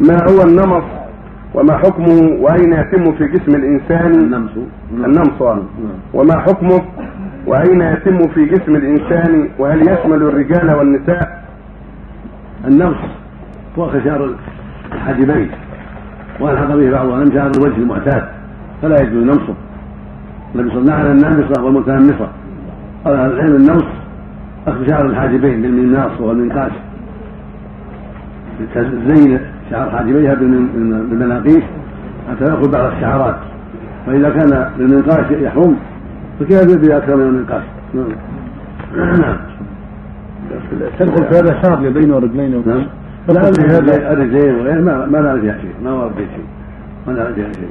ما هو النمص وما حكمه وأين يتم في جسم الإنسان؟ النمس. النمص آه. وما حكمه وأين يتم في جسم الإنسان؟ وهل يشمل الرجال والنساء؟ النمص هو خشار الحاجبين. والحق به بعضها من شعر الوجه المعتاد. فلا يجوز نمصه النبي صلى الله عليه وسلم النامصه والمتنمصه قال العلم النمص اخذ شعر الحاجبين بالمناص والمنقاش زين شعر حاجبيها بالمناقيش حتى يأخذ بعض الشعرات. فإذا كان بالمنقاش يحرم فكيف باكثر من المنقاش؟ نعم. تدخل في هذا شعر بين ورجلين نعم. لا هذا. الرجلين وغيره ما ما لا فيها شيء ما ورد فيها شيء. ما لا فيها شيء